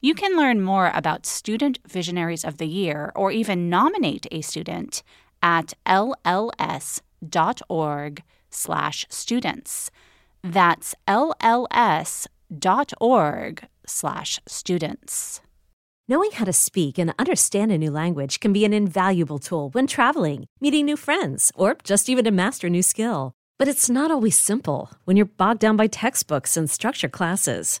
You can learn more about Student Visionaries of the Year or even nominate a student at lls.org slash students. That's lls.org slash students. Knowing how to speak and understand a new language can be an invaluable tool when traveling, meeting new friends, or just even to master a new skill. But it's not always simple when you're bogged down by textbooks and structure classes.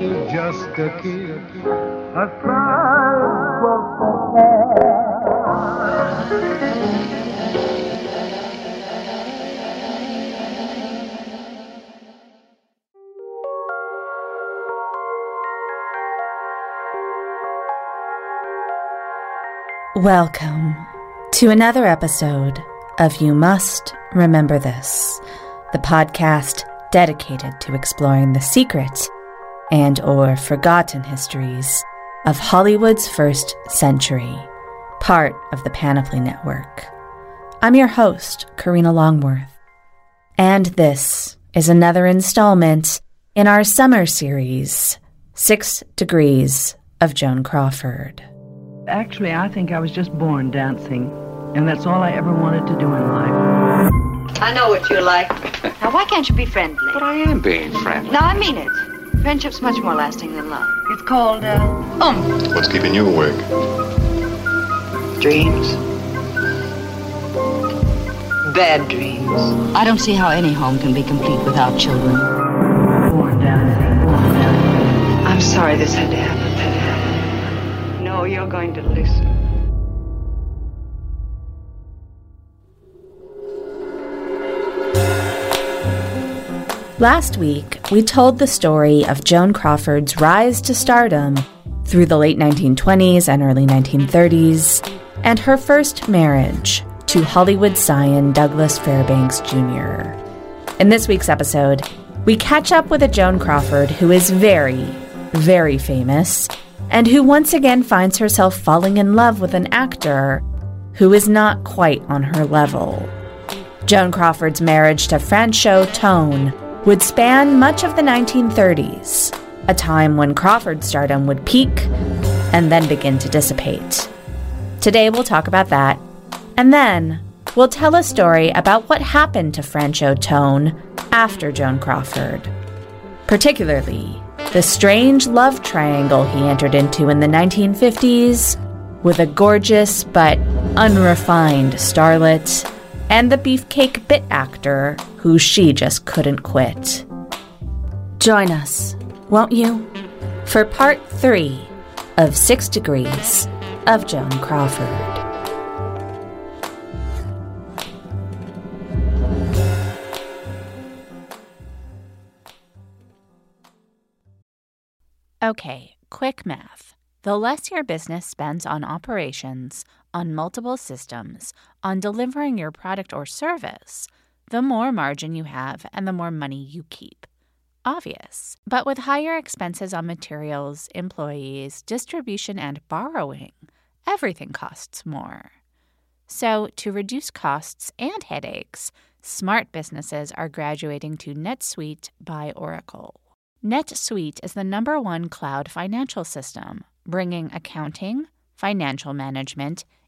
is just a kiss, a sigh Welcome to another episode of You Must Remember This, the podcast dedicated to exploring the secret and or forgotten histories of Hollywood's first century, part of the Panoply Network. I'm your host, Karina Longworth, and this is another installment in our summer series, Six Degrees of Joan Crawford. Actually, I think I was just born dancing, and that's all I ever wanted to do in life. I know what you're like. Now, why can't you be friendly? But I am being friendly. No, I mean it. Friendship's much more lasting than love. It's called, uh, um, What's keeping you awake? dreams. Bad dreams. I don't see how any home can be complete without children. Born dancing, born dancing. I'm sorry this had to happen. Last week, we told the story of Joan Crawford's rise to stardom through the late 1920s and early 1930s, and her first marriage to Hollywood scion Douglas Fairbanks Jr. In this week's episode, we catch up with a Joan Crawford who is very, very famous, and who once again finds herself falling in love with an actor who is not quite on her level. Joan Crawford's marriage to Franchot Tone would span much of the 1930s, a time when Crawford's stardom would peak and then begin to dissipate. Today we'll talk about that, and then we'll tell a story about what happened to Franchot Tone after Joan Crawford, particularly the strange love triangle he entered into in the 1950s with a gorgeous but unrefined starlet and the beefcake bit actor who she just couldn't quit. Join us, won't you, for part three of Six Degrees of Joan Crawford. Okay, Quick math. The less your business spends on operations, on multiple systems, on delivering your product or service, the more margin you have and the more money you keep. Obvious. But with higher expenses on materials, employees, distribution, and borrowing, everything costs more. So, to reduce costs and headaches, smart businesses are graduating to NetSuite by Oracle. NetSuite is the number one cloud financial system, bringing accounting, financial management,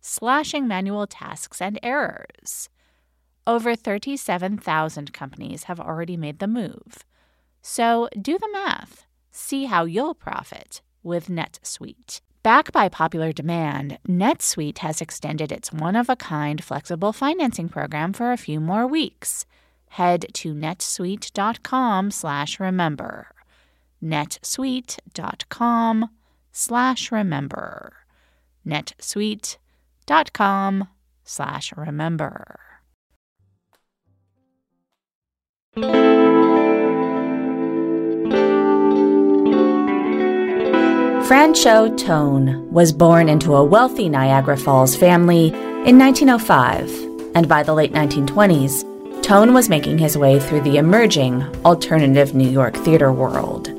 slashing manual tasks and errors. Over 37,000 companies have already made the move. So do the math. See how you'll profit with NetSuite. Backed by popular demand, NetSuite has extended its one of a kind flexible financing program for a few more weeks. Head to netsuite.com slash remember. netsuite.com slash remember. netsuite.com slash remember. Franchot Tone was born into a wealthy Niagara Falls family in 1905, and by the late 1920s, Tone was making his way through the emerging alternative New York theater world.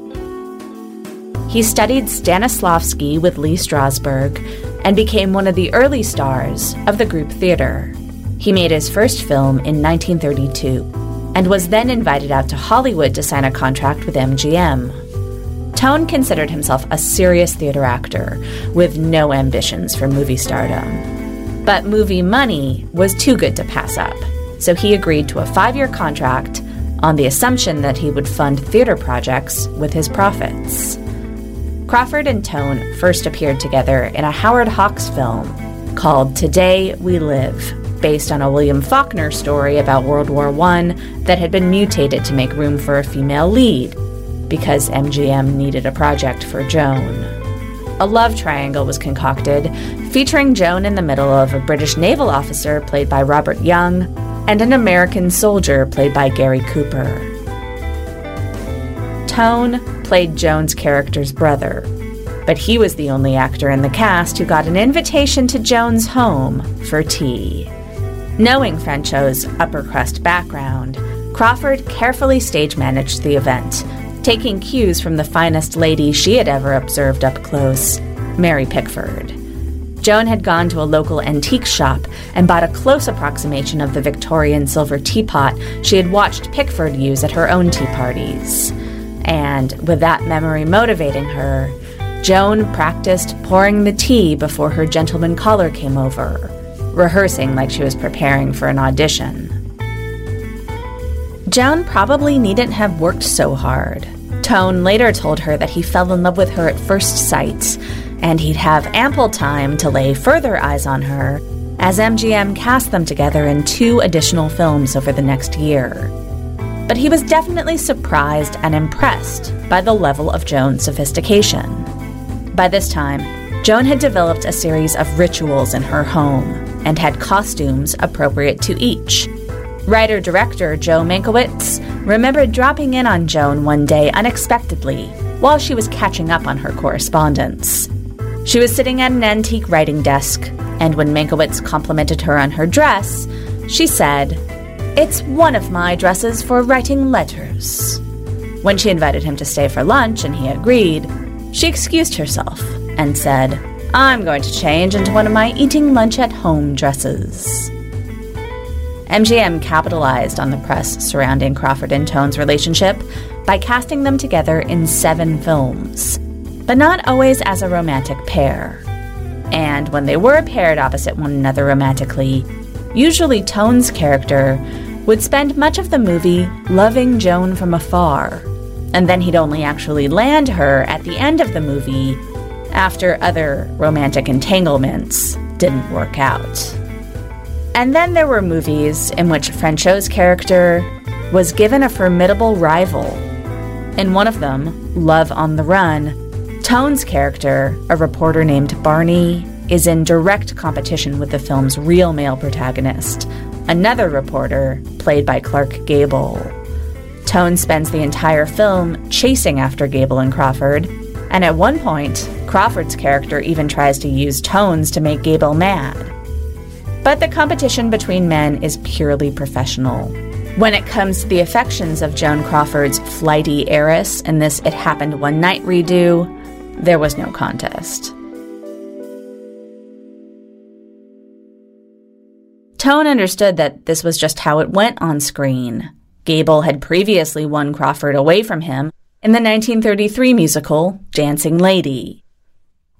He studied Stanislavski with Lee Strasberg and became one of the early stars of the group theater. He made his first film in 1932 and was then invited out to Hollywood to sign a contract with MGM. Tone considered himself a serious theater actor with no ambitions for movie stardom. But movie money was too good to pass up, so he agreed to a five year contract on the assumption that he would fund theater projects with his profits. Crawford and Tone first appeared together in a Howard Hawks film called Today We Live, based on a William Faulkner story about World War I that had been mutated to make room for a female lead because MGM needed a project for Joan. A love triangle was concocted, featuring Joan in the middle of a British naval officer played by Robert Young and an American soldier played by Gary Cooper. Tone played Joan's character's brother, but he was the only actor in the cast who got an invitation to Joan's home for tea. Knowing Franchot's upper crust background, Crawford carefully stage managed the event, taking cues from the finest lady she had ever observed up close, Mary Pickford. Joan had gone to a local antique shop and bought a close approximation of the Victorian silver teapot she had watched Pickford use at her own tea parties. And with that memory motivating her, Joan practiced pouring the tea before her gentleman caller came over, rehearsing like she was preparing for an audition. Joan probably needn't have worked so hard. Tone later told her that he fell in love with her at first sight, and he'd have ample time to lay further eyes on her as MGM cast them together in two additional films over the next year. But he was definitely surprised and impressed by the level of Joan's sophistication. By this time, Joan had developed a series of rituals in her home and had costumes appropriate to each. Writer director Joe Mankiewicz remembered dropping in on Joan one day unexpectedly while she was catching up on her correspondence. She was sitting at an antique writing desk, and when Mankiewicz complimented her on her dress, she said, It's one of my dresses for writing letters. When she invited him to stay for lunch and he agreed, she excused herself and said, I'm going to change into one of my eating lunch at home dresses. MGM capitalized on the press surrounding Crawford and Tone's relationship by casting them together in seven films, but not always as a romantic pair. And when they were paired opposite one another romantically, usually Tone's character would spend much of the movie loving Joan from afar, and then he'd only actually land her at the end of the movie after other romantic entanglements didn't work out. And then there were movies in which Franchot's character was given a formidable rival. In one of them, Love on the Run, Tone's character, a reporter named Barney, is in direct competition with the film's real male protagonist, another reporter played by Clark Gable. Tone spends the entire film chasing after Gable and Crawford, and at one point, Crawford's character even tries to use tones to make Gable mad. But the competition between men is purely professional. When it comes to the affections of Joan Crawford's flighty heiress in this It Happened One Night redo, there was no contest. Tone understood that this was just how it went on screen. Gable had previously won Crawford away from him in the 1933 musical Dancing Lady.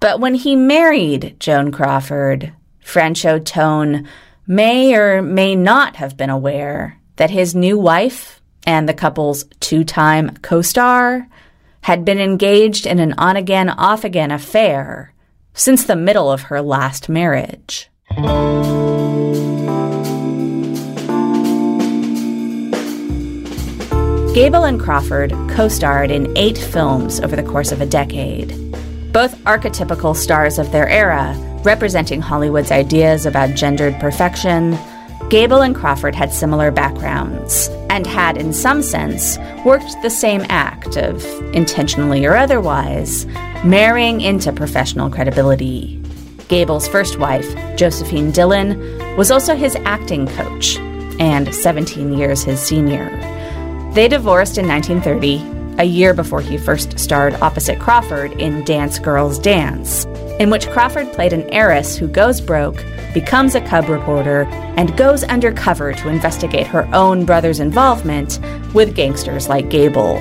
But when he married Joan Crawford, Franchot Tone may or may not have been aware that his new wife and the couple's two time co star had been engaged in an on again, off again affair since the middle of her last marriage. Gable and Crawford co starred in eight films over the course of a decade. Both archetypical stars of their era, representing Hollywood's ideas about gendered perfection, Gable and Crawford had similar backgrounds and had, in some sense, worked the same act of, intentionally or otherwise, marrying into professional credibility. Gable's first wife, Josephine Dillon, was also his acting coach and 17 years his senior. They divorced in 1930, a year before he first starred opposite Crawford in Dance Girls Dance, in which Crawford played an heiress who goes broke, becomes a cub reporter, and goes undercover to investigate her own brother's involvement with gangsters like Gable.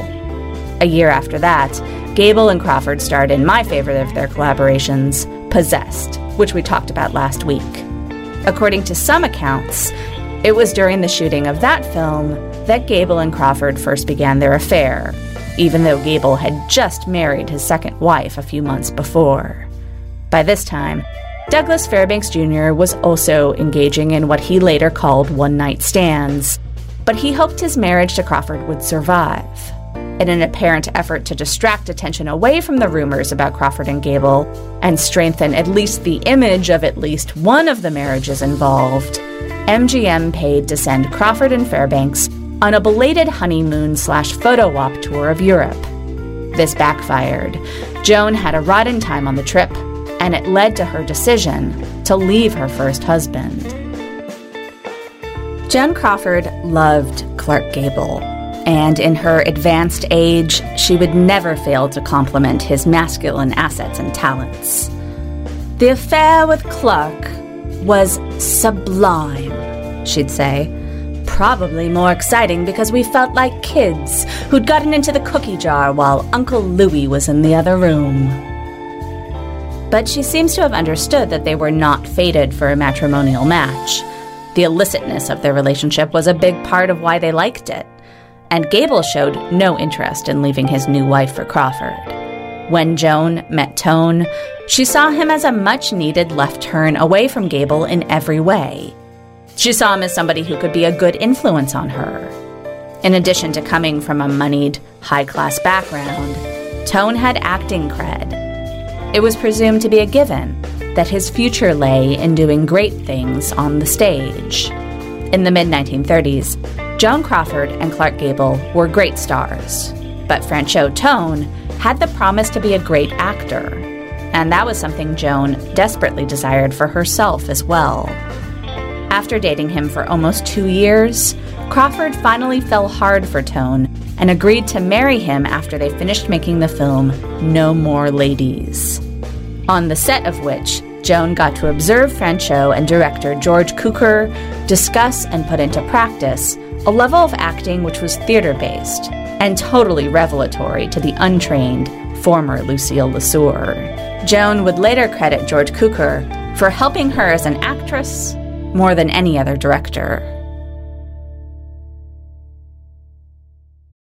A year after that, Gable and Crawford starred in my favorite of their collaborations, Possessed, which we talked about last week. According to some accounts, it was during the shooting of that film that Gable and Crawford first began their affair, even though Gable had just married his second wife a few months before. By this time, Douglas Fairbanks Jr. was also engaging in what he later called one night stands, but he hoped his marriage to Crawford would survive. In an apparent effort to distract attention away from the rumors about Crawford and Gable and strengthen at least the image of at least one of the marriages involved, MGM paid to send Crawford and Fairbanks on a belated honeymoon slash photo op tour of Europe. This backfired. Joan had a rotten time on the trip, and it led to her decision to leave her first husband. Joan Crawford loved Clark Gable, and in her advanced age, she would never fail to compliment his masculine assets and talents. The affair with Clark was sublime, she'd say. Probably more exciting because we felt like kids who'd gotten into the cookie jar while Uncle Louis was in the other room. But she seems to have understood that they were not fated for a matrimonial match. The illicitness of their relationship was a big part of why they liked it, and Gable showed no interest in leaving his new wife for Crawford. When Joan met Tone, she saw him as a much needed left turn away from Gable in every way. She saw him as somebody who could be a good influence on her. In addition to coming from a moneyed, high class background, Tone had acting cred. It was presumed to be a given that his future lay in doing great things on the stage. In the mid 1930s, Joan Crawford and Clark Gable were great stars, but Franchot Tone had the promise to be a great actor, and that was something Joan desperately desired for herself as well. After dating him for almost two years, Crawford finally fell hard for Tone and agreed to marry him after they finished making the film No More Ladies. On the set of which, Joan got to observe Franchot and director George Cukor discuss and put into practice a level of acting which was theater based and totally revelatory to the untrained former Lucille LeSueur. Joan would later credit George Cukor for helping her as an actress more than any other director.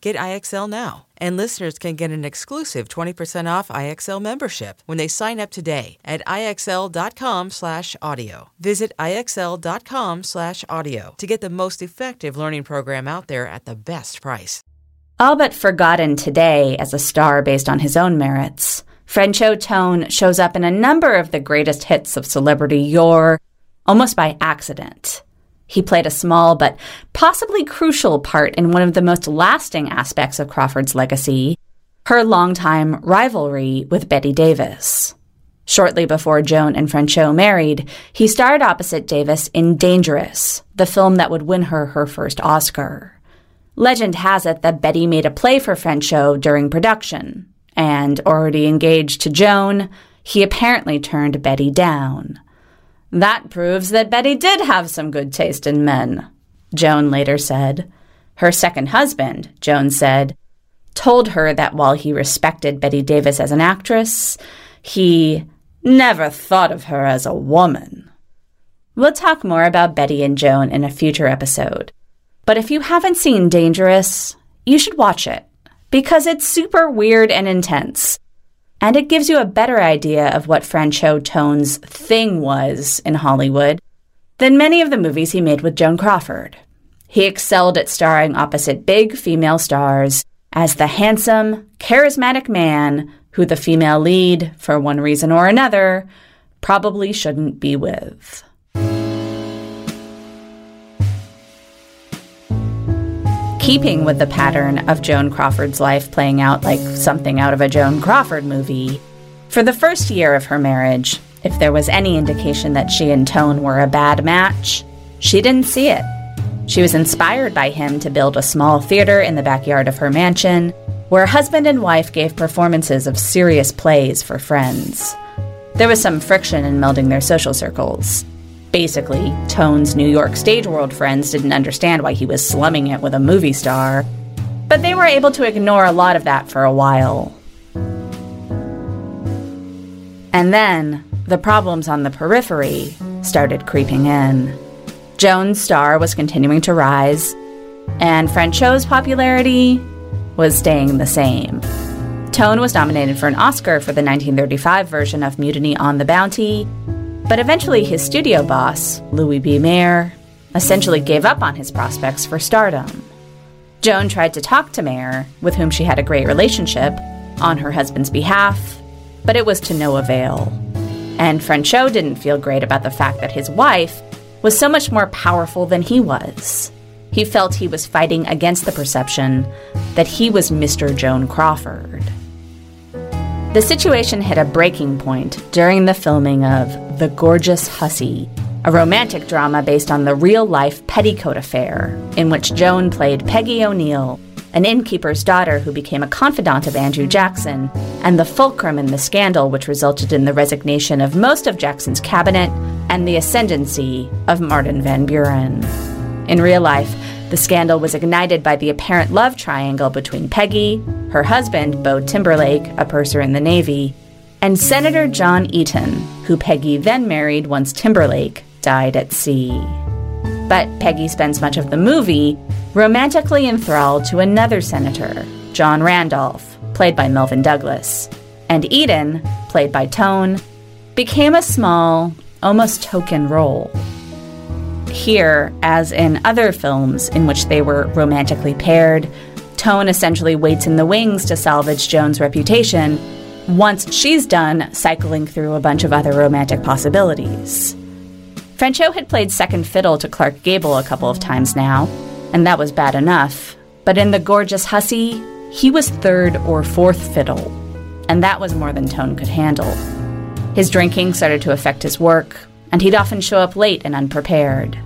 Get IXL now. And listeners can get an exclusive 20% off IXL membership when they sign up today at IXL.com/audio. Visit IXL.com/audio to get the most effective learning program out there at the best price. All but forgotten today as a star based on his own merits, Franchot Tone shows up in a number of the greatest hits of celebrity yore, almost by accident. He played a small but possibly crucial part in one of the most lasting aspects of Crawford's legacy her longtime rivalry with Bette Davis. Shortly before Joan and Franchot married, he starred opposite Davis in Dangerous, the film that would win her her first Oscar. Legend has it that Bette made a play for Franchot during production, and already engaged to Joan, he apparently turned Bette down. That proves that Bette did have some good taste in men, Joan later said. Her second husband, Joan said, told her that while he respected Bette Davis as an actress, he never thought of her as a woman. We'll talk more about Bette and Joan in a future episode. But if you haven't seen Dangerous, you should watch it because it's super weird and intense and it gives you a better idea of what Franchot Tone's thing was in Hollywood than many of the movies he made with Joan Crawford. He excelled at starring opposite big female stars as the handsome, charismatic man who the female lead, for one reason or another, probably shouldn't be with. Keeping with the pattern of Joan Crawford's life playing out like something out of a Joan Crawford movie. For the first year of her marriage, if there was any indication that she and Tone were a bad match, she didn't see it. She was inspired by him to build a small theater in the backyard of her mansion, where husband and wife gave performances of serious plays for friends. There was some friction in melding their social circles. Basically, Tone's New York stage world friends didn't understand why he was slumming it with a movie star, but they were able to ignore a lot of that for a while. And then, the problems on the periphery started creeping in. Joan's star was continuing to rise, and Franchot's popularity was staying the same. Tone was nominated for an Oscar for the 1935 version of Mutiny on the Bounty, but eventually, his studio boss, Louis B. Mayer, essentially gave up on his prospects for stardom. Joan tried to talk to Mayer, with whom she had a great relationship, on her husband's behalf, but it was to no avail. And Franchot didn't feel great about the fact that his wife was so much more powerful than he was. He felt he was fighting against the perception that he was Mr. Joan Crawford. The situation hit a breaking point during the filming of The Gorgeous Hussy, a romantic drama based on the real life petticoat affair, in which Joan played Peggy O'Neill, an innkeeper's daughter who became a confidant of Andrew Jackson, and the fulcrum in the scandal which resulted in the resignation of most of Jackson's cabinet and the ascendancy of Martin Van Buren. In real life, the scandal was ignited by the apparent love triangle between Peggy, her husband, Beau Timberlake, a purser in the Navy, and Senator John Eaton, who Peggy then married once Timberlake died at sea. But Peggy spends much of the movie romantically enthralled to another senator, John Randolph, played by Melvyn Douglas. And Eaton, played by Tone, became a small, almost token role. Here, as in other films in which they were romantically paired, Tone essentially waits in the wings to salvage Joan's reputation once she's done cycling through a bunch of other romantic possibilities. Franchot had played second fiddle to Clark Gable a couple of times now, and that was bad enough, But in The Gorgeous Hussy, he was third or fourth fiddle, and that was more than Tone could handle. His drinking started to affect his work, and he'd often show up late and unprepared.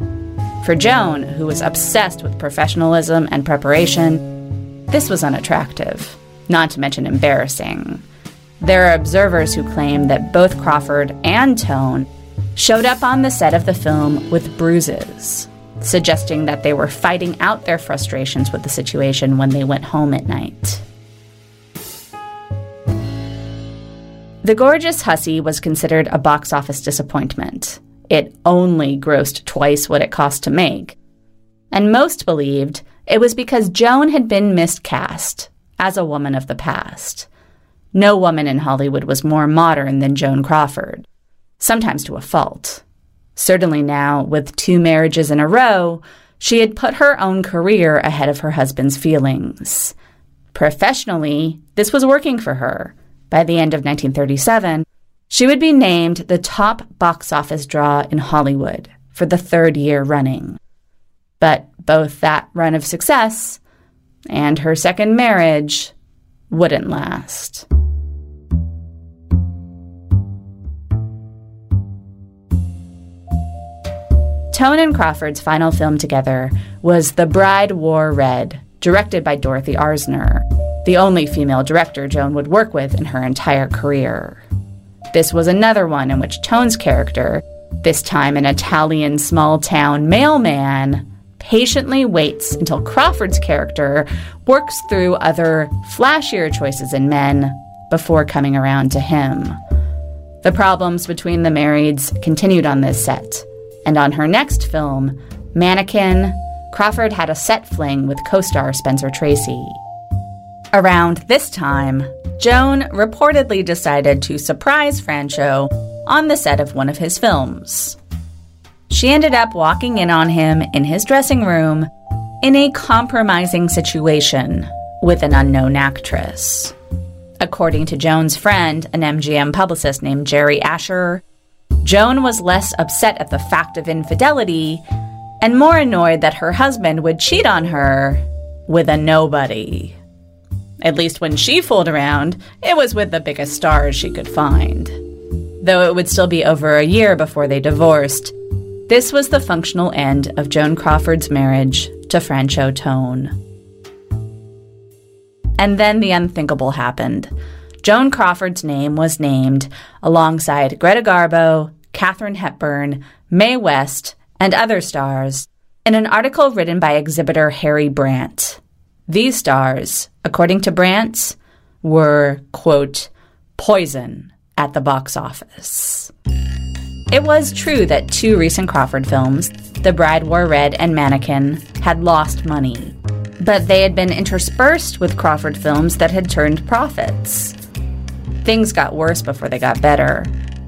For Joan, who was obsessed with professionalism and preparation, this was unattractive, not to mention embarrassing. There are observers who claim that both Crawford and Tone showed up on the set of the film with bruises, suggesting that they were fighting out their frustrations with the situation when they went home at night. The Gorgeous Hussy was considered a box office disappointment. It only grossed twice what it cost to make. And most believed it was because Joan had been miscast as a woman of the past. No woman in Hollywood was more modern than Joan Crawford, sometimes to a fault. Certainly now, with two marriages in a row, she had put her own career ahead of her husband's feelings. Professionally, this was working for her. By the end of 1937, she would be named the top box office draw in Hollywood for the third year running. But both that run of success and her second marriage wouldn't last. Tone and Crawford's final film together was The Bride Wore Red, directed by Dorothy Arzner, the only female director Joan would work with in her entire career. This was another one in which Tone's character, this time an Italian small town mailman, patiently waits until Crawford's character works through other flashier choices in men before coming around to him. The problems between the marrieds continued on this set, and on her next film, Mannequin, Crawford had a set fling with co star Spencer Tracy. Around this time, Joan reportedly decided to surprise Franchot on the set of one of his films. She ended up walking in on him in his dressing room in a compromising situation with an unknown actress. According to Joan's friend, an MGM publicist named Jerry Asher, Joan was less upset at the fact of infidelity and more annoyed that her husband would cheat on her with a nobody. At least when she fooled around, it was with the biggest stars she could find. Though it would still be over a year before they divorced, this was the functional end of Joan Crawford's marriage to Franchot Tone. And then the unthinkable happened. Joan Crawford's name was named alongside Greta Garbo, Katharine Hepburn, Mae West, and other stars in an article written by exhibitor Harry Brandt. These stars, according to Brandt, were, quote, poison at the box office. It was true that two recent Crawford films, The Bride Wore Red and Mannequin, had lost money, but they had been interspersed with Crawford films that had turned profits. Things got worse before they got better.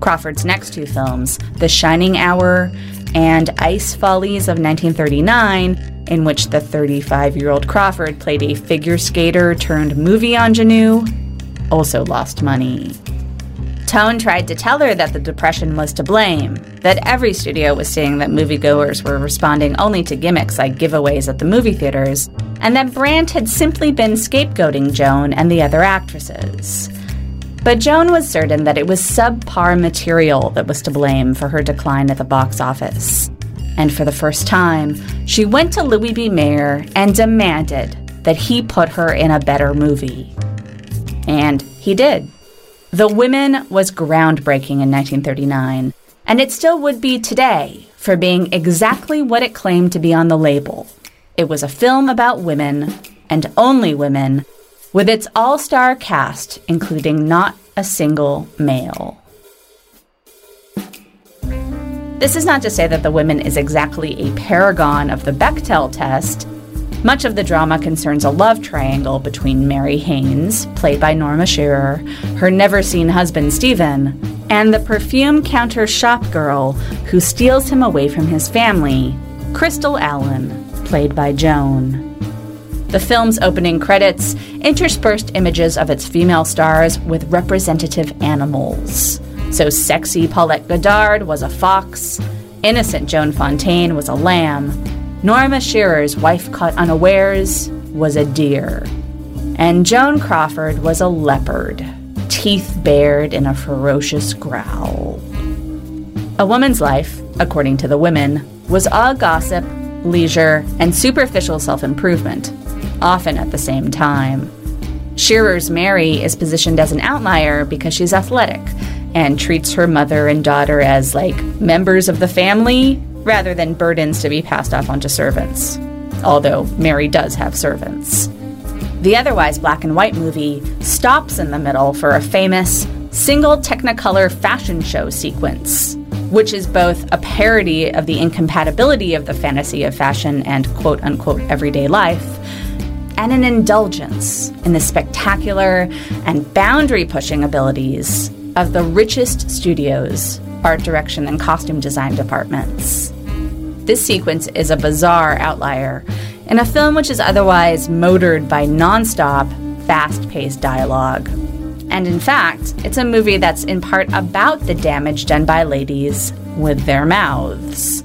Crawford's next two films, The Shining Hour and Ice Follies of 1939, in which the 35 year old Crawford played a figure skater turned movie ingenue, also lost money. Tone tried to tell her that the depression was to blame, that every studio was seeing that moviegoers were responding only to gimmicks like giveaways at the movie theaters, and that Brandt had simply been scapegoating Joan and the other actresses. But Joan was certain that it was subpar material that was to blame for her decline at the box office and for the first time, she went to Louis B. Mayer and demanded that he put her in a better movie. And he did. The Women was groundbreaking in 1939, and it still would be today for being exactly what it claimed to be on the label. It was a film about women, and only women, with its all star cast, including not a single male. This is not to say that The Women is exactly a paragon of the Bechdel test. Much of the drama concerns a love triangle between Mary Haynes, played by Norma Shearer, her never seen husband Stephen, and the perfume counter shop girl who steals him away from his family, Crystal Allen, played by Joan. The film's opening credits interspersed images of its female stars with representative animals. So sexy Paulette Goddard was a fox, innocent Joan Fontaine was a lamb, Norma Shearer's wife caught unawares was a deer, and Joan Crawford was a leopard, teeth bared in a ferocious growl. A woman's life, according to the women, was all gossip, leisure, and superficial self improvement, often at the same time. Shearer's Mary is positioned as an outlier because she's athletic and treats her mother and daughter as like members of the family rather than burdens to be passed off onto servants. Although Mary does have servants. The otherwise black and white movie stops in the middle for a famous single Technicolor fashion show sequence, which is both a parody of the incompatibility of the fantasy of fashion and quote unquote everyday life, and an indulgence in the spectacular and boundary pushing abilities of the richest studios, art direction, and costume design departments. This sequence is a bizarre outlier in a film which is otherwise motored by nonstop, fast paced dialogue. And in fact, it's a movie that's in part about the damage done by ladies with their mouths.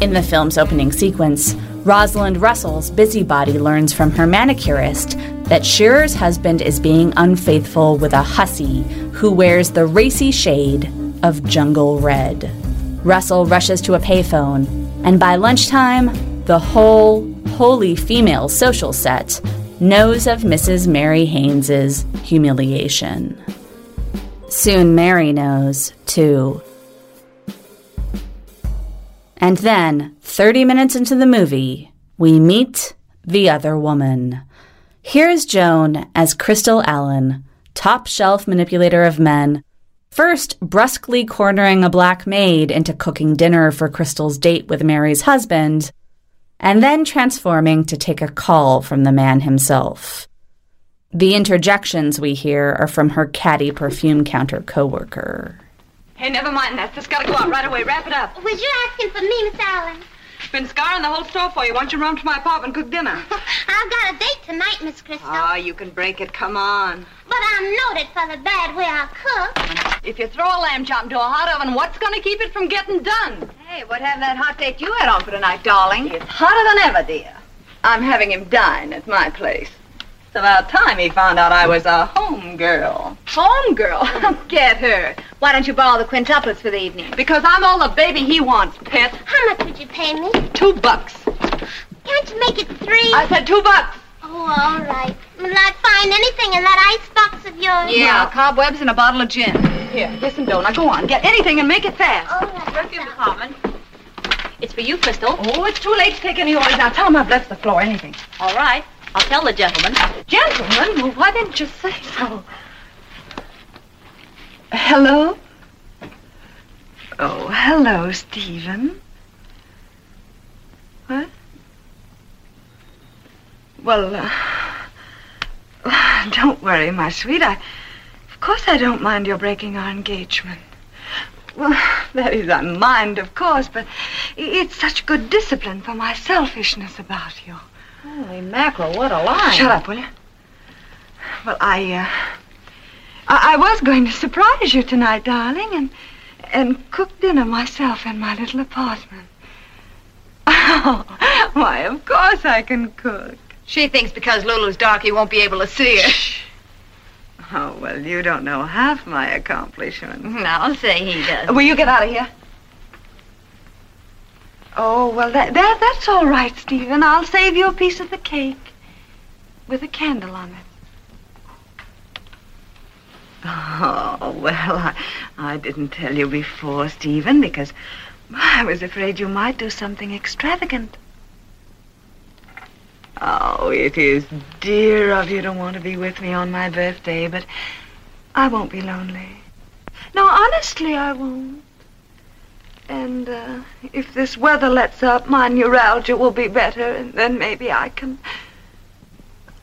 In the film's opening sequence, Rosalind Russell's busybody learns from her manicurist that Shearer's husband is being unfaithful with a hussy who wears the racy shade of jungle red. Russell rushes to a payphone, and by lunchtime, the whole holy female social set knows of Mrs. Mary Haynes's humiliation. Soon Mary knows, too. And then, 30 minutes into the movie, we meet the other woman. Here's Joan as Crystal Allen, top shelf manipulator of men, first brusquely cornering a black maid into cooking dinner for Crystal's date with Mary's husband, and then transforming to take a call from the man himself. The interjections we hear are from her catty perfume counter coworker. Hey, never mind that. Just gotta go out right away. Wrap it up. Was you asking for me, Miss Allen? Been scouring the whole store for you. Why don't you run to my apartment and cook dinner? I've got a date tonight, Miss Crystal. Ah, you can break it. Come on. But I'm noted for the bad way I cook. If you throw a lamb chop into a hot oven, what's gonna keep it from getting done? Hey, what happened to that hot date you had on for tonight, darling? It's hotter than ever, dear. I'm having him dine at my place. It's about time he found out I was a home girl. Home girl? Hmm. Get her. Why don't you borrow the quintuplets for the evening? Because I'm all the baby he wants, pet. How much would you pay me? Two bucks. Can't you make it three? I said two bucks. Oh, all right. Will I find anything in that icebox of yours? Yeah, cobwebs and a bottle of gin. Here, here's some dough. Now go on. Get anything and make it fast. All right. Perfume department. It's for you, Crystal. Oh, it's too late to take any orders. Now tell him I've left the floor. Anything. All right. I'll tell the gentleman. Gentlemen? Well, why didn't you say so? Hello? Oh, hello, Stephen. What? Well, uh, don't worry, my sweet. I, of course, I don't mind your breaking our engagement. Well, that is, I mind, of course, but it's such good discipline for my selfishness about you. Holy mackerel, what a line. Shut up, will you? Well, I, uh, I, I was going to surprise you tonight, darling, and and cook dinner myself in my little apartment. Oh, why, of course I can cook. She thinks because Lulu's dark, he won't be able to see her. Oh, well, you don't know half my accomplishments. I'll say he does. Will you get out of here? Oh, well, that, that that's all right, Stephen. I'll save you a piece of the cake with a candle on it. Oh, well, I, I didn't tell you before, Stephen, because I was afraid you might do something extravagant. Oh, it is dear of you to want to be with me on my birthday, but I won't be lonely. No, honestly, I won't. And uh, if this weather lets up, my neuralgia will be better, and then maybe I can.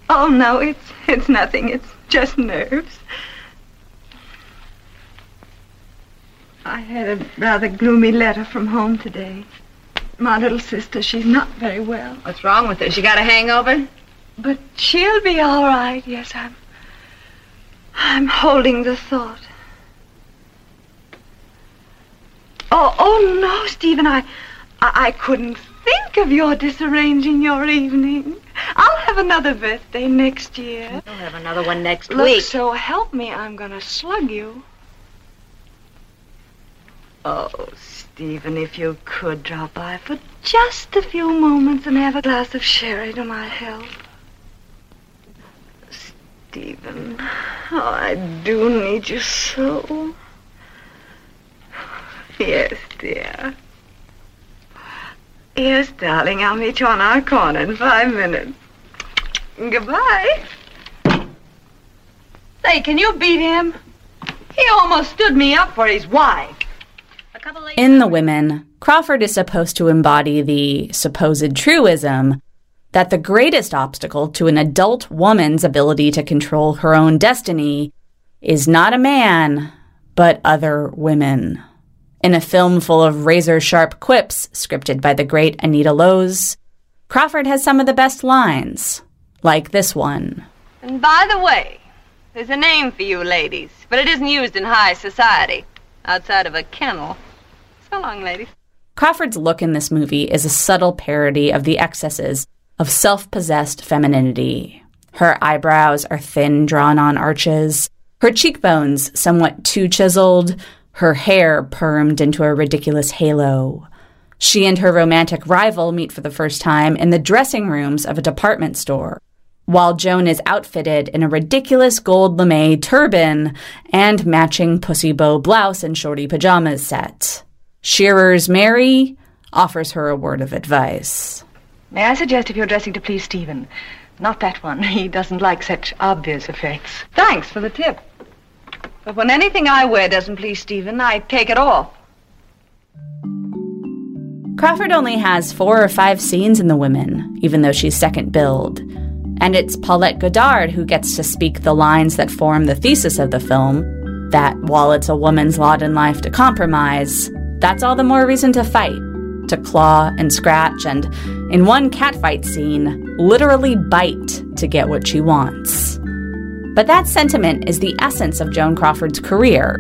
Oh no, it's it's nothing. It's just nerves. I had a rather gloomy letter from home today. My little sister, she's not very well. What's wrong with her? She got a hangover? But she'll be all right. Yes, I'm. I'm holding the thought. Oh, oh no, Stephen, I, I, I couldn't think of your disarranging your evening. I'll have another birthday next year. We'll have another one next Look, week. so help me, I'm gonna slug you. Oh, Stephen, if you could drop by for just a few moments and have a glass of sherry to my health. Stephen, oh, I do need you so. Yes, dear. Yes, darling, I'll meet you on our corner in five minutes. Goodbye. Say, can you beat him? He almost stood me up for his wife. In The Women, Crawford is supposed to embody the supposed truism that the greatest obstacle to an adult woman's ability to control her own destiny is not a man, but other women. In a film full of razor sharp quips scripted by the great Anita Loos, Crawford has some of the best lines, like this one. And by the way, there's a name for you ladies, but it isn't used in high society, outside of a kennel. So long, ladies. Crawford's look in this movie is a subtle parody of the excesses of self possessed femininity. Her eyebrows are thin, drawn on arches, her cheekbones somewhat too chiseled, her hair permed into a ridiculous halo. She and her romantic rival meet for the first time in the dressing rooms of a department store, while Joan is outfitted in a ridiculous gold lame turban and matching pussy bow blouse and shorty pajamas set. Shearer's Mary offers her a word of advice. May I suggest if you're dressing to please Stephen? Not that one. He doesn't like such obvious effects. Thanks for the tip. But when anything I wear doesn't please Stephen, I take it off. Crawford only has four or five scenes in The Women, even though she's second billed. And it's Paulette Goddard who gets to speak the lines that form the thesis of the film that while it's a woman's lot in life to compromise, that's all the more reason to fight, to claw and scratch, and in one catfight scene, literally bite to get what she wants. But that sentiment is the essence of Joan Crawford's career.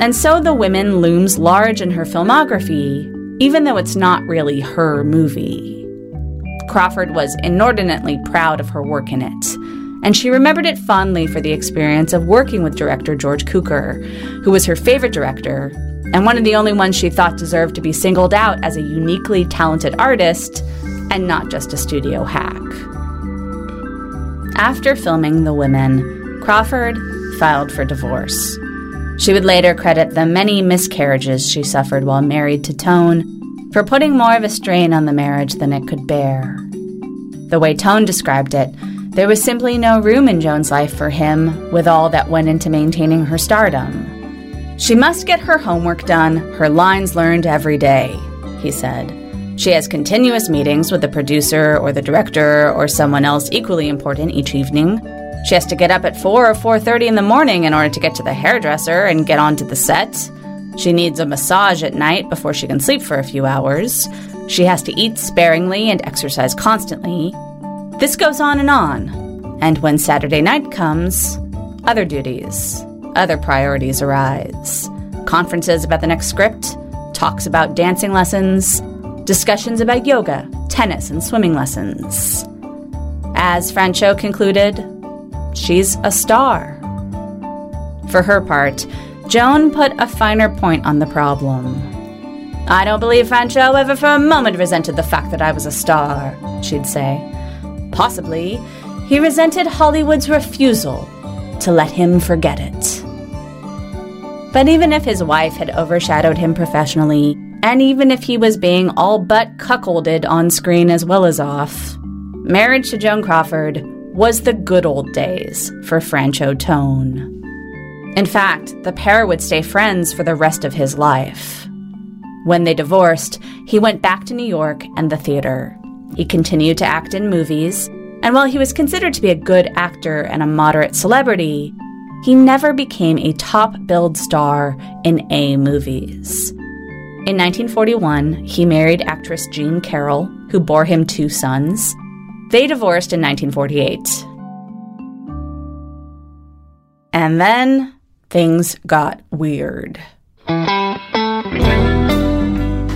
And so The Women looms large in her filmography, even though it's not really her movie. Crawford was inordinately proud of her work in it, and she remembered it fondly for the experience of working with director George Cukor, who was her favorite director, and one of the only ones she thought deserved to be singled out as a uniquely talented artist and not just a studio hack. After filming The Women, Crawford filed for divorce. She would later credit the many miscarriages she suffered while married to Tone for putting more of a strain on the marriage than it could bear. The way Tone described it, there was simply no room in Joan's life for him with all that went into maintaining her stardom. She must get her homework done, her lines learned every day, he said. She has continuous meetings with the producer or the director or someone else equally important each evening. She has to get up at 4 or 4:30 in the morning in order to get to the hairdresser and get onto the set. She needs a massage at night before she can sleep for a few hours. She has to eat sparingly and exercise constantly. This goes on and on. And when Saturday night comes, other duties, other priorities arise. Conferences about the next script, talks about dancing lessons, discussions about yoga, tennis, and swimming lessons. As Franchot concluded, she's a star. For her part, Joan put a finer point on the problem. I don't believe Franchot ever for a moment resented the fact that I was a star, she'd say. Possibly, he resented Hollywood's refusal to let him forget it. But even if his wife had overshadowed him professionally, and even if he was being all but cuckolded on screen as well as off, marriage to Joan Crawford was the good old days for Franchot Tone. In fact, the pair would stay friends for the rest of his life. When they divorced, he went back to New York and the theater. He continued to act in movies, and while he was considered to be a good actor and a moderate celebrity, he never became a top billed star in A movies. In 1941, he married actress Jean Carroll, who bore him two sons. They divorced in 1948. And then things got weird.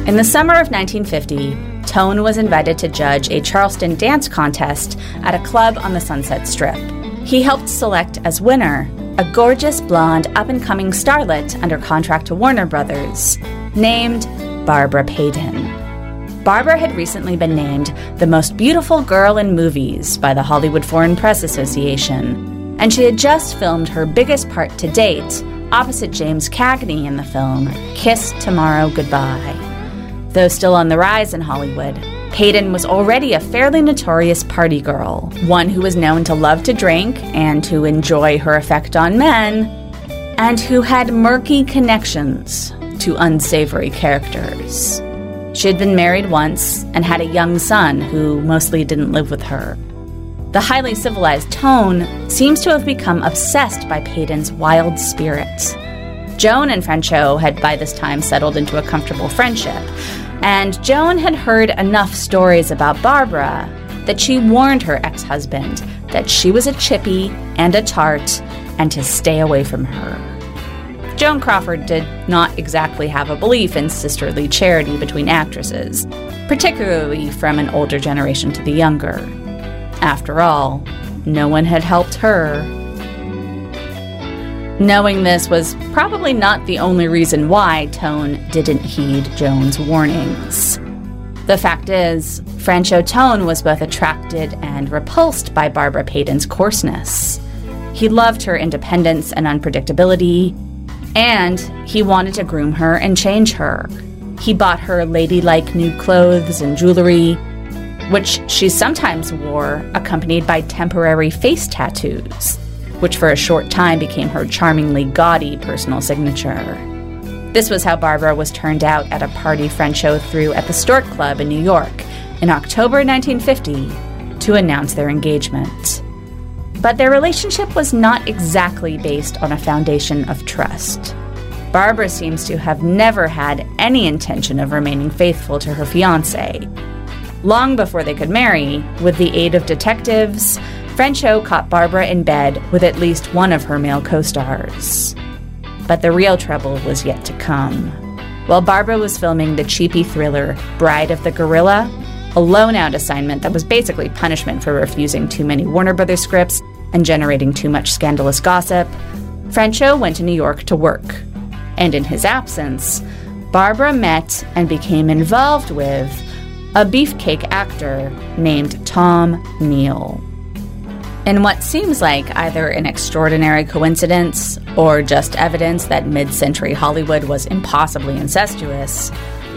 In the summer of 1950, Tone was invited to judge a Charleston dance contest at a club on the Sunset Strip. He helped select as winner a gorgeous blonde up and coming starlet under contract to Warner Brothers, named Barbara Payton. Barbara had recently been named the most beautiful girl in movies by the Hollywood Foreign Press Association, and she had just filmed her biggest part to date opposite James Cagney in the film Kiss Tomorrow Goodbye. Though still on the rise in Hollywood, Payton was already a fairly notorious party girl, one who was known to love to drink and to enjoy her effect on men, and who had murky connections to unsavory characters. She had been married once and had a young son who mostly didn't live with her. The highly civilized Tone seems to have become obsessed by Payton's wild spirit. Joan and Franchot had by this time settled into a comfortable friendship, and Joan had heard enough stories about Barbara that she warned her ex husband that she was a chippy and a tart and to stay away from her. Joan Crawford did not exactly have a belief in sisterly charity between actresses, particularly from an older generation to the younger. After all, no one had helped her Knowing this was probably not the only reason why Tone didn't heed Joan's warnings. The fact is, Franchot Tone was both attracted and repulsed by Barbara Payton's coarseness. He loved her independence and unpredictability, and he wanted to groom her and change her. He bought her ladylike new clothes and jewelry, which she sometimes wore accompanied by temporary face tattoos which for a short time became her charmingly gaudy personal signature. This was how Barbara was turned out at a party Franchot threw at the Stork Club in New York in October 1950 to announce their engagement. But their relationship was not exactly based on a foundation of trust. Barbara seems to have never had any intention of remaining faithful to her fiance. Long before they could marry, with the aid of detectives, Franchot caught Barbara in bed with at least one of her male co stars. But the real trouble was yet to come. While Barbara was filming the cheapy thriller Bride of the Gorilla, a loan out assignment that was basically punishment for refusing too many Warner Brothers scripts and generating too much scandalous gossip, Franchot went to New York to work. And in his absence, Barbara met and became involved with a beefcake actor named Tom Neal. In what seems like either an extraordinary coincidence or just evidence that mid century Hollywood was impossibly incestuous,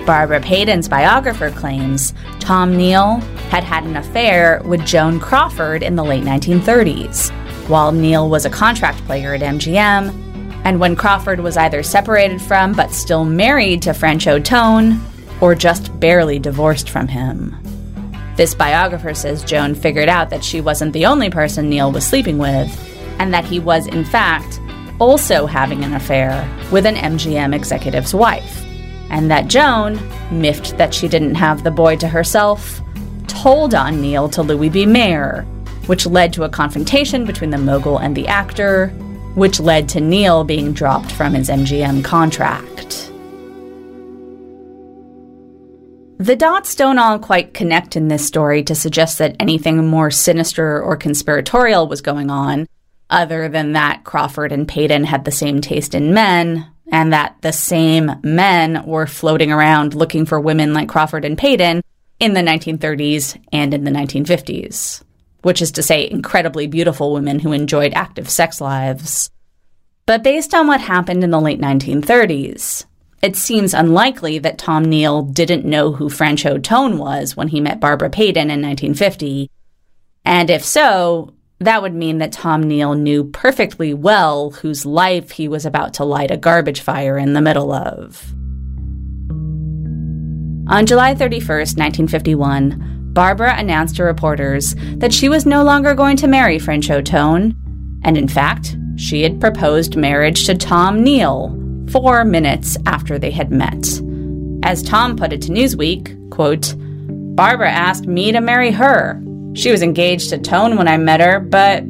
Barbara Payton's biographer claims Tom Neal had had an affair with Joan Crawford in the late 1930s, while Neal was a contract player at MGM, and when Crawford was either separated from but still married to Franchot Tone, or just barely divorced from him. This biographer says Joan figured out that she wasn't the only person Neal was sleeping with, and that he was, in fact, also having an affair with an MGM executive's wife, and that Joan, miffed that she didn't have the boy to herself, told on Neal to Louis B. Mayer, which led to a confrontation between the mogul and the actor, which led to Neal being dropped from his MGM contract. The dots don't all quite connect in this story to suggest that anything more sinister or conspiratorial was going on, other than that Crawford and Payton had the same taste in men, and that the same men were floating around looking for women like Crawford and Payton in the 1930s and in the 1950s, which is to say, incredibly beautiful women who enjoyed active sex lives. But based on what happened in the late 1930s, it seems unlikely that Tom Neal didn't know who Franchot Tone was when he met Barbara Payton in 1950. And if so, that would mean that Tom Neal knew perfectly well whose life he was about to light a garbage fire in the middle of. On July 31st, 1951, Barbara announced to reporters that she was no longer going to marry Franchot Tone, and in fact, she had proposed marriage to Tom Neal, four minutes after they had met. As Tom put it to Newsweek, quote, Barbara asked me to marry her. She was engaged to Tone when I met her, but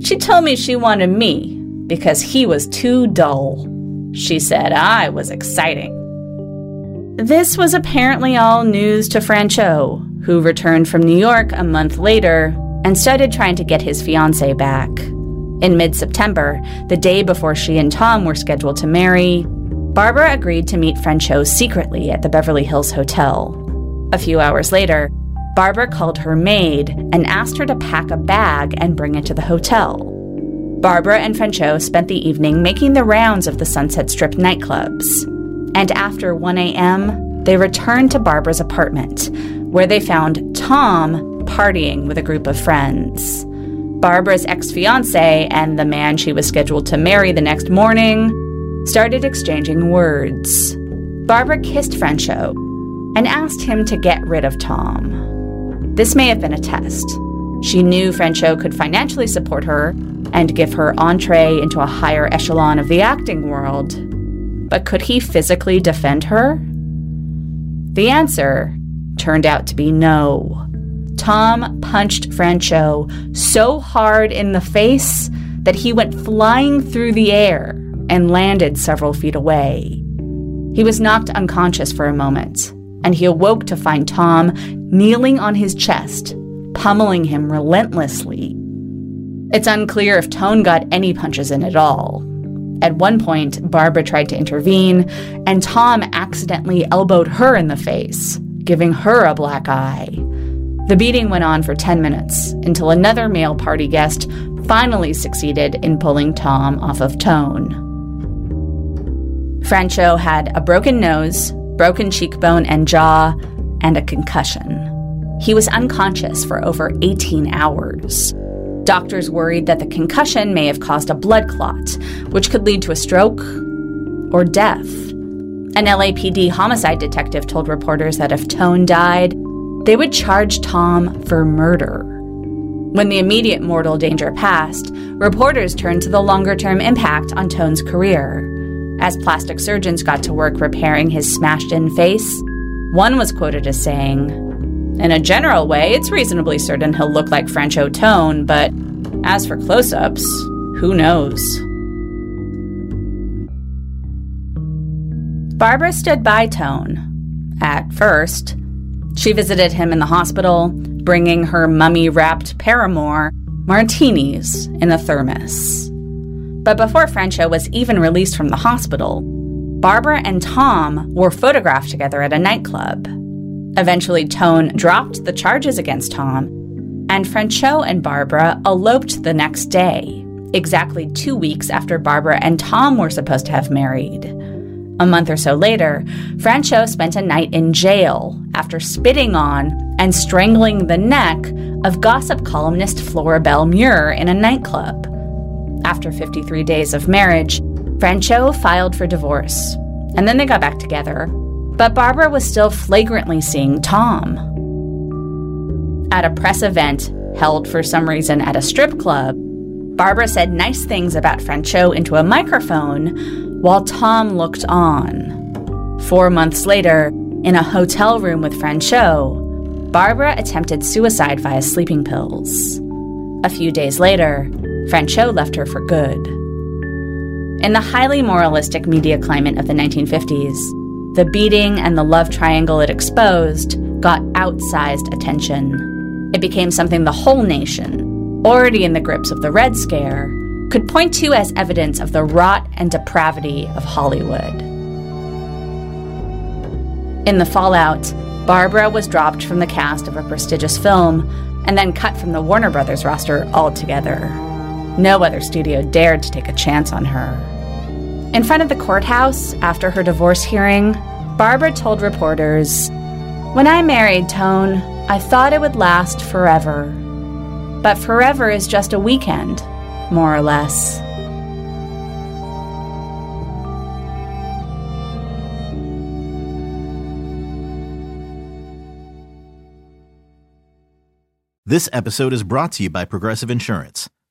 she told me she wanted me because he was too dull. She said I was exciting. This was apparently all news to Franchot, who returned from New York a month later and started trying to get his fiancee back. In mid September, the day before she and Tom were scheduled to marry, Barbara agreed to meet Franchot secretly at the Beverly Hills Hotel. A few hours later, Barbara called her maid and asked her to pack a bag and bring it to the hotel. Barbara and Franchot spent the evening making the rounds of the Sunset Strip nightclubs. And after 1 a.m., they returned to Barbara's apartment, where they found Tom partying with a group of friends. Barbara's ex fiance and the man she was scheduled to marry the next morning started exchanging words. Barbara kissed Franchot and asked him to get rid of Tom. This may have been a test. She knew Franchot could financially support her and give her entree into a higher echelon of the acting world. But could he physically defend her? The answer turned out to be no. Tom punched Franchot so hard in the face that he went flying through the air and landed several feet away. He was knocked unconscious for a moment, and he awoke to find Tom kneeling on his chest, pummeling him relentlessly. It's unclear if Tone got any punches in at all. At one point, Barbara tried to intervene, and Tom accidentally elbowed her in the face, giving her a black eye. The beating went on for 10 minutes until another male party guest finally succeeded in pulling Tom off of Tone. Franchot had a broken nose, broken cheekbone and jaw, and a concussion. He was unconscious for over 18 hours. Doctors worried that the concussion may have caused a blood clot, which could lead to a stroke or death. An LAPD homicide detective told reporters that if Tone died, they would charge Tom for murder. When the immediate mortal danger passed, reporters turned to the longer term impact on Tone's career. As plastic surgeons got to work repairing his smashed in face, one was quoted as saying, In a general way, it's reasonably certain he'll look like Franchot Tone, but as for close ups, who knows? Barbara stood by Tone. At first, she visited him in the hospital, bringing her mummy wrapped paramour martinis in a thermos. But before Franchot was even released from the hospital, Barbara and Tom were photographed together at a nightclub. Eventually, Tone dropped the charges against Tom, and Franchot and Barbara eloped the next day, exactly two weeks after Barbara and Tom were supposed to have married. A month or so later, Franchot spent a night in jail after spitting on and strangling the neck of gossip columnist Florabel Muir in a nightclub. After 53 days of marriage, Franchot filed for divorce, and then they got back together. But Barbara was still flagrantly seeing Tom. At a press event held for some reason at a strip club, Barbara said nice things about Franchot into a microphone while Tom looked on. Four months later, in a hotel room with Franchot, Barbara attempted suicide via sleeping pills. A few days later, Franchot left her for good. In the highly moralistic media climate of the 1950s, the beating and the love triangle it exposed got outsized attention. It became something the whole nation, already in the grips of the Red Scare, could point to as evidence of the rot and depravity of Hollywood. In the fallout, Barbara was dropped from the cast of a prestigious film and then cut from the Warner Brothers roster altogether. No other studio dared to take a chance on her. In front of the courthouse, after her divorce hearing, Barbara told reporters When I married Tone, I thought it would last forever. But forever is just a weekend more or less. This episode is brought to you by Progressive Insurance.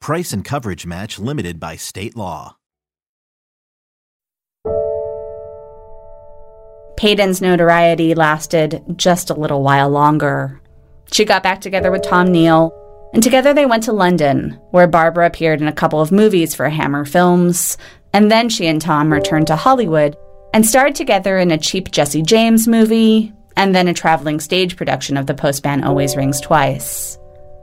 Price and coverage match limited by state law. Payton's notoriety lasted just a little while longer. She got back together with Tom Neal, and together they went to London, where Barbara appeared in a couple of movies for Hammer Films, and then she and Tom returned to Hollywood and starred together in a cheap Jesse James movie, and then a traveling stage production of The Postman Always Rings Twice.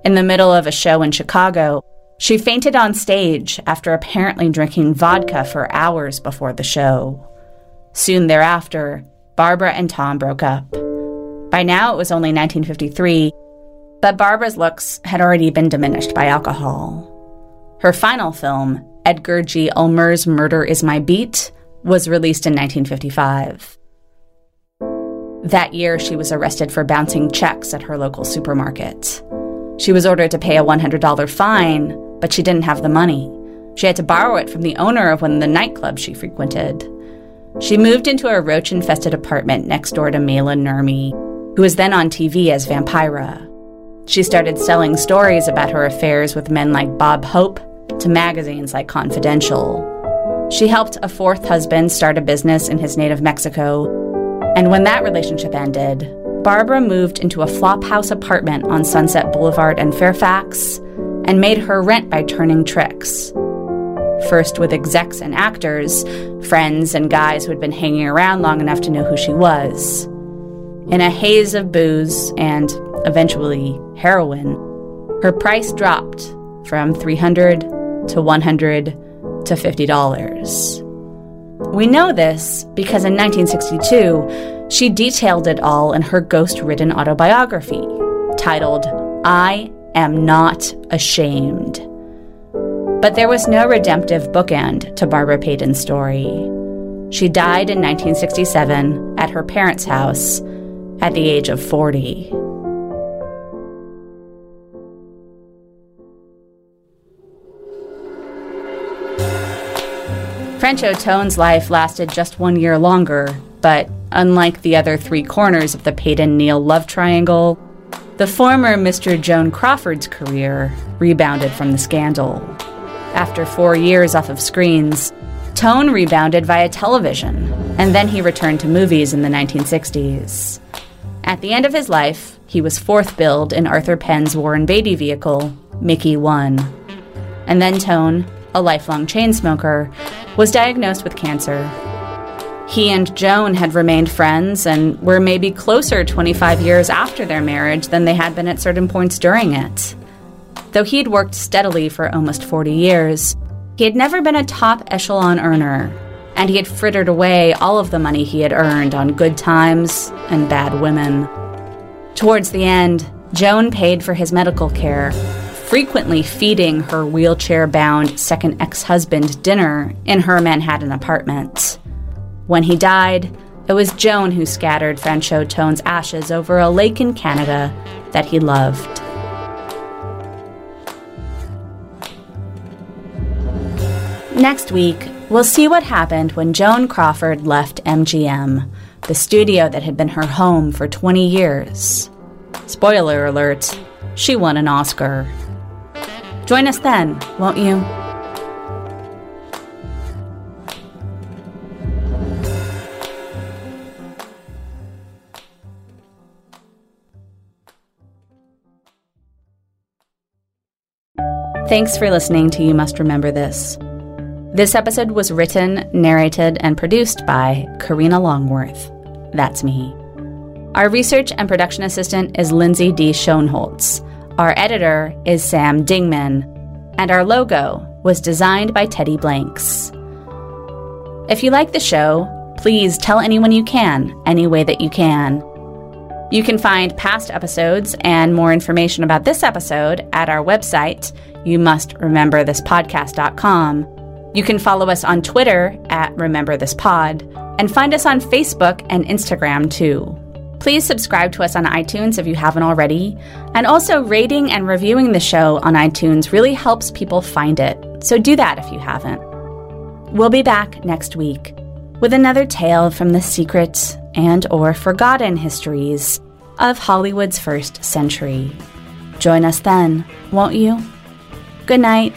In the middle of a show in Chicago, she fainted on stage after apparently drinking vodka for hours before the show. Soon thereafter, Barbara and Tom broke up. By now it was only 1953, but Barbara's looks had already been diminished by alcohol. Her final film, Edgar G. Ulmer's Murder is My Beat, was released in 1955. That year, she was arrested for bouncing checks at her local supermarket. She was ordered to pay a $100 fine, but she didn't have the money. She had to borrow it from the owner of one of the nightclubs she frequented. She moved into a roach infested apartment next door to Maila Nurmi, who was then on TV as Vampira. She started selling stories about her affairs with men like Bob Hope to magazines like Confidential. She helped a fourth husband start a business in his native Mexico, and when that relationship ended, Barbara moved into a flophouse apartment on Sunset Boulevard in Fairfax and made her rent by turning tricks. First with execs and actors, friends and guys who had been hanging around long enough to know who she was. In a haze of booze and, eventually, heroin, her price dropped from 300 to 100 to $50. We know this because in 1962, she detailed it all in her ghost ridden autobiography titled, I Am Not Ashamed. But there was no redemptive bookend to Barbara Payton's story. She died in 1967 at her parents' house at the age of 40. Franchot Tone's life lasted just one year longer, but unlike the other three corners of the Payton Neal love triangle, the former Mr. Joan Crawford's career rebounded from the scandal. After four years off of screens, Tone rebounded via television, and then he returned to movies in the 1960s. At the end of his life, he was fourth billed in Arthur Penn's Warren Beatty vehicle, Mickey 1. And then Tone, a lifelong chain smoker, was diagnosed with cancer. He and Joan had remained friends and were maybe closer 25 years after their marriage than they had been at certain points during it. Though he'd worked steadily for almost 40 years, he had never been a top echelon earner, and he had frittered away all of the money he had earned on good times and bad women. Towards the end, Joan paid for his medical care frequently feeding her wheelchair bound second ex husband dinner in her Manhattan apartment. When he died, it was Joan who scattered Franchot Tone's ashes over a lake in Canada that he loved. Next week, we'll see what happened when Joan Crawford left MGM, the studio that had been her home for 20 years. Spoiler alert, she won an Oscar. Join us then, won't you? Thanks for listening to You Must Remember This. This episode was written, narrated, and produced by Karina Longworth. That's me. Our research and production assistant is Lindsay D. Schoenholtz. Our editor is Sam Dingman, and our logo was designed by Teddy Blanks. If you like the show, please tell anyone you can, any way that you can. You can find past episodes and more information about this episode at our website, you must remember this podcast.com. You can follow us on Twitter at Remember This Pod and find us on Facebook and Instagram too. Please subscribe to us on iTunes if you haven't already. And also, rating and reviewing the show on iTunes really helps people find it. So do that if you haven't. We'll be back next week with another tale from the secret and or forgotten histories of Hollywood's first century. Join us then, won't you? Good night.